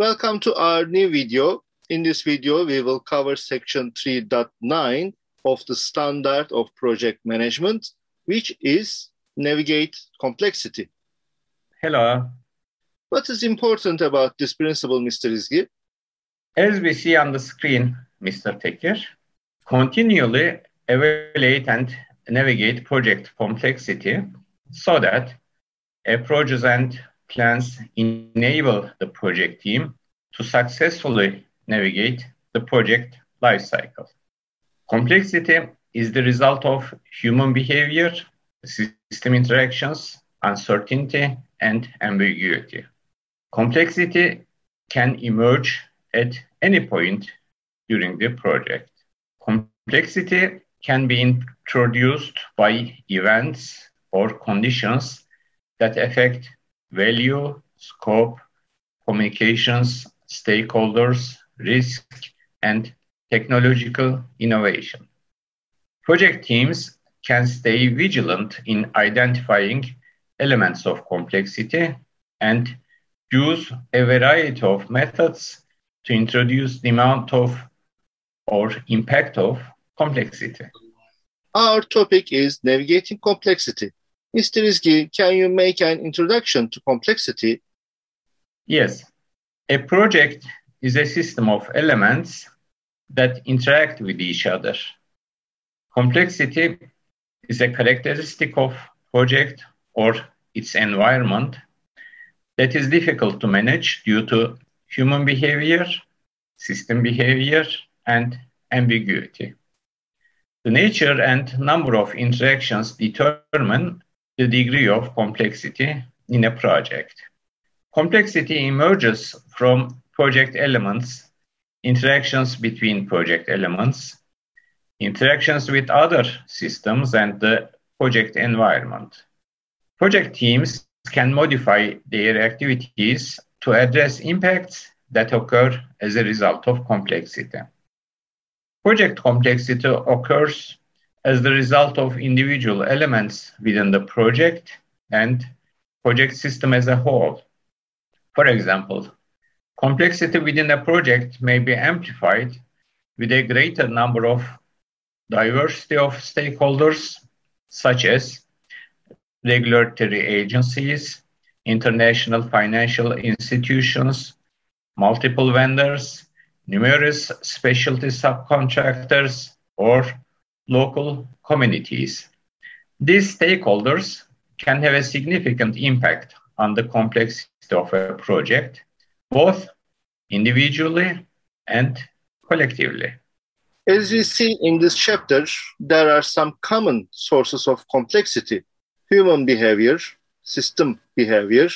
Welcome to our new video. In this video, we will cover section 3.9 of the standard of project management, which is navigate complexity. Hello. What is important about this principle, Mr. Izgi? As we see on the screen, Mr. Tekir, continually evaluate and navigate project complexity so that approaches and plans enable the project team to successfully navigate the project lifecycle. Complexity is the result of human behavior, system interactions, uncertainty, and ambiguity. Complexity can emerge at any point during the project. Complexity can be introduced by events or conditions that affect value, scope, communications, stakeholders, risk, and technological innovation. Project teams can stay vigilant in identifying elements of complexity and use a variety of methods to introduce the amount of or impact of complexity. Our topic is navigating complexity. Mr. Izgi, can you make an introduction to complexity? Yes. A project is a system of elements that interact with each other. Complexity is a characteristic of project or its environment that is difficult to manage due to human behavior, system behavior, and ambiguity. The nature and number of interactions determine the degree of complexity in a project. Complexity emerges from project elements, interactions between project elements, interactions with other systems, and the project environment. Project teams can modify their activities to address impacts that occur as a result of complexity. Project complexity occurs as the result of individual elements within the project and project system as a whole. For example, complexity within a project may be amplified with a greater number of diversity of stakeholders, such as regulatory agencies, international financial institutions, multiple vendors, numerous specialty subcontractors, or local communities. These stakeholders can have a significant impact on the complexity of a project, both individually and collectively. As we see in this chapter, there are some common sources of complexity human behavior, system behavior,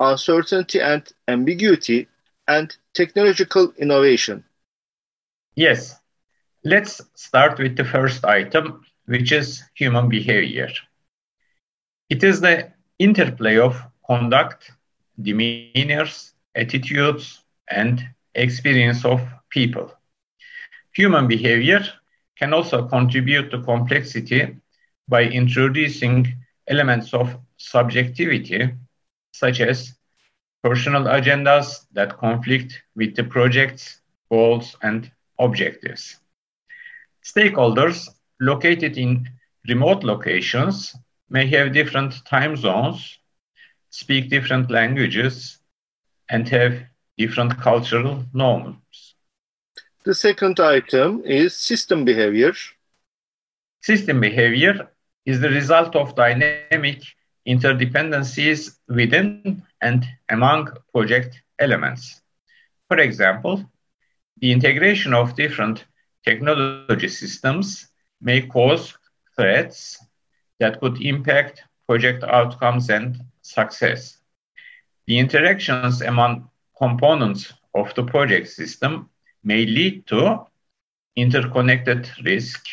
uncertainty and ambiguity, and technological innovation. Yes, Let's start with the first item, which is human behavior. It is the interplay of conduct, demeanors, attitudes, and experience of people. Human behavior can also contribute to complexity by introducing elements of subjectivity, such as personal agendas that conflict with the project's goals and objectives. Stakeholders located in remote locations may have different time zones, speak different languages, and have different cultural norms. The second item is system behavior. System behavior is the result of dynamic interdependencies within and among project elements. For example, the integration of different technology systems may cause threats that could impact project outcomes and success. The interactions among components of the project system may lead to interconnected risk,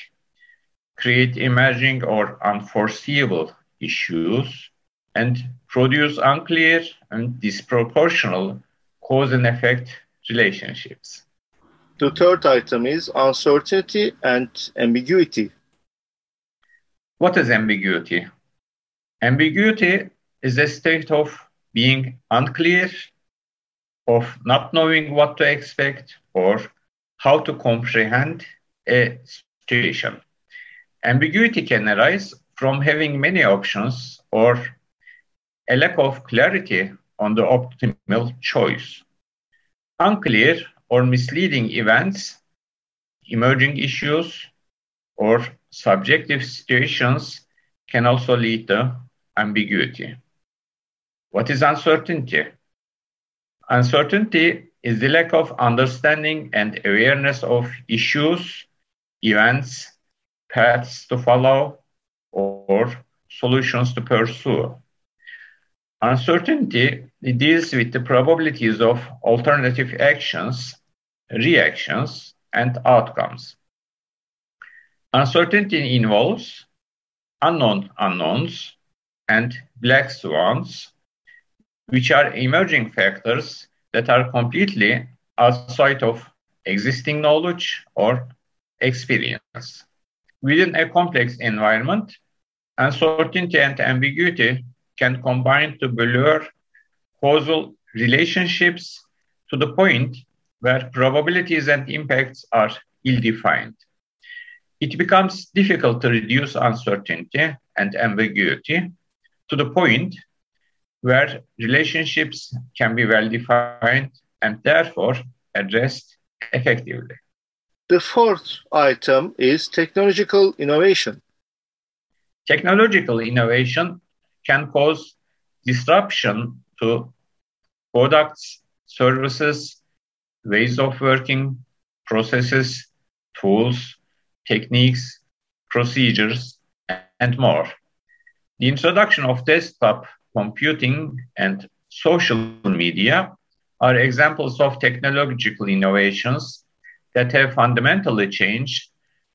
create emerging or unforeseeable issues, and produce unclear and disproportional cause and effect relationships. The third item is uncertainty and ambiguity. What is ambiguity? Ambiguity is a state of being unclear of not knowing what to expect or how to comprehend a situation. Ambiguity can arise from having many options or a lack of clarity on the optimal choice. Unclear or misleading events, emerging issues, or subjective situations can also lead to ambiguity. What is uncertainty? Uncertainty is the lack of understanding and awareness of issues, events, paths to follow, or solutions to pursue. Uncertainty deals with the probabilities of alternative actions, reactions, and outcomes. Uncertainty involves unknown unknowns and black swans, which are emerging factors that are completely outside of existing knowledge or experience. Within a complex environment, uncertainty and ambiguity can combine to blur causal relationships to the point where probabilities and impacts are ill-defined. It becomes difficult to reduce uncertainty and ambiguity to the point where relationships can be well defined and therefore addressed effectively. The fourth item is technological innovation. Technological innovation can cause disruption to products, services, ways of working, processes, tools, techniques, procedures, and more. The introduction of desktop computing and social media are examples of technological innovations that have fundamentally changed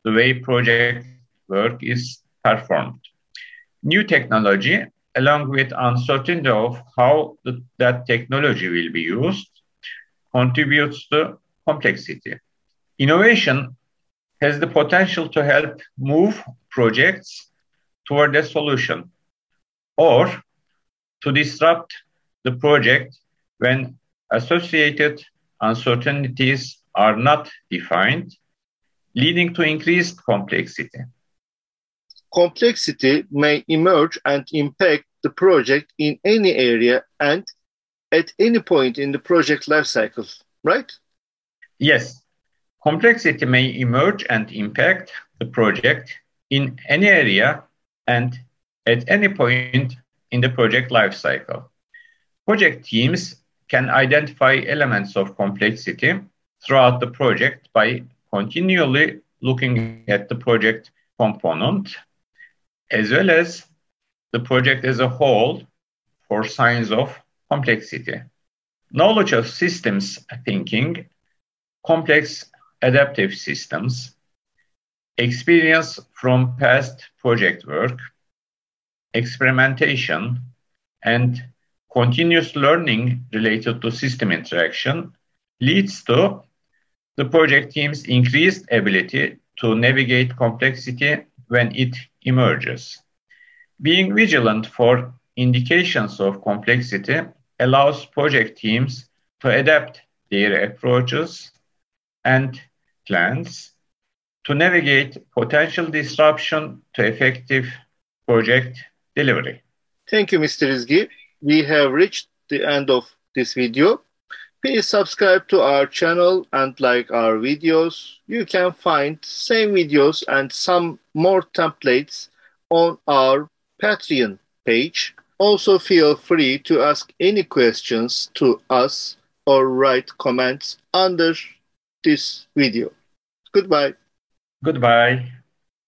the way project work is performed. New technology, along with uncertainty of how that technology will be used, contributes to complexity. Innovation has the potential to help move projects toward a solution or to disrupt the project when associated uncertainties are not defined, leading to increased complexity. Complexity may emerge and impact the project in any area and at any point in the project lifecycle, right? Yes. Complexity may emerge and impact the project in any area and at any point in the project lifecycle. Project teams can identify elements of complexity throughout the project by continually looking at the project component as well as the project as a whole for signs of complexity. Knowledge of systems thinking, complex adaptive systems, experience from past project work, experimentation, and continuous learning related to system interaction leads to the project team's increased ability to navigate complexity when it emerges. Being vigilant for indications of complexity allows project teams to adapt their approaches and plans to navigate potential disruption to effective project delivery. Thank you, Mr. Izgi. We have reached the end of this video. Please subscribe to our channel and like our videos. You can find same videos and some more templates on our Patreon page. Also feel free to ask any questions to us or write comments under this video. Goodbye. Goodbye.